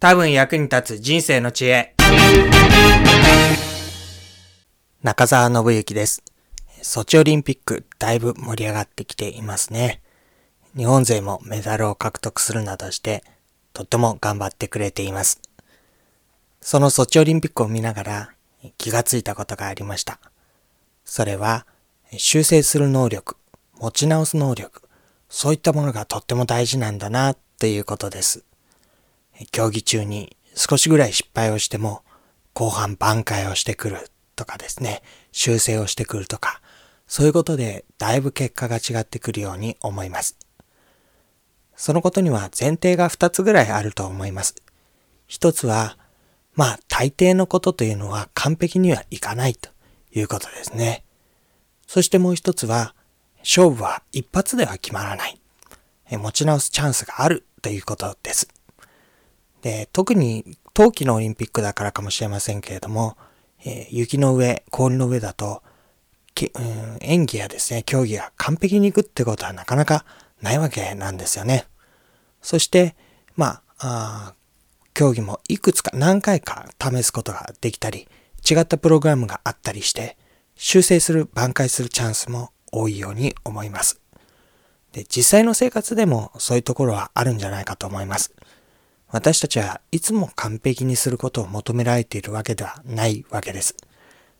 多分役に立つ人生の知恵。中澤信之です。ソチオリンピックだいぶ盛り上がってきていますね。日本勢もメダルを獲得するなどして、とっても頑張ってくれています。そのソチオリンピックを見ながら気がついたことがありました。それは、修正する能力、持ち直す能力、そういったものがとっても大事なんだなっていうことです。競技中に少しぐらい失敗をしても、後半挽回をしてくるとかですね、修正をしてくるとか、そういうことでだいぶ結果が違ってくるように思います。そのことには前提が2つぐらいあると思います。一つは、まあ大抵のことというのは完璧にはいかないということですね。そしてもう一つは、勝負は一発では決まらない。持ち直すチャンスがあるということです。で、特に冬季のオリンピックだからかもしれませんけれども、えー、雪の上、氷の上だと、うん、演技やですね、競技が完璧にいくってことはなかなかないわけなんですよね。そして、まあ、あ競技もいくつか何回か試すことができたり、違ったプログラムがあったりして、修正する、挽回するチャンスも多いように思います。で、実際の生活でもそういうところはあるんじゃないかと思います。私たちはいつも完璧にすることを求められているわけではないわけです。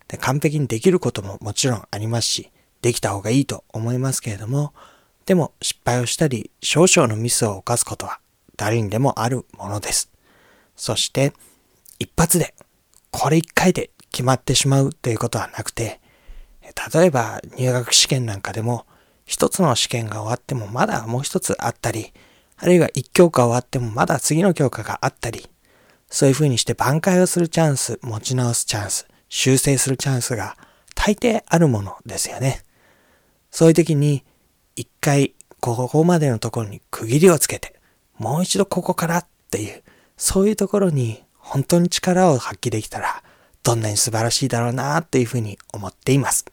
で完璧にできることももちろんありますし、できた方がいいと思いますけれども、でも失敗をしたり少々のミスを犯すことは誰にでもあるものです。そして一発でこれ一回で決まってしまうということはなくて、例えば入学試験なんかでも一つの試験が終わってもまだもう一つあったり、あるいは一教科終わってもまだ次の教科があったり、そういう風にして挽回をするチャンス、持ち直すチャンス、修正するチャンスが大抵あるものですよね。そういう時に一回ここまでのところに区切りをつけて、もう一度ここからっていう、そういうところに本当に力を発揮できたら、どんなに素晴らしいだろうなっていうふうに思っています。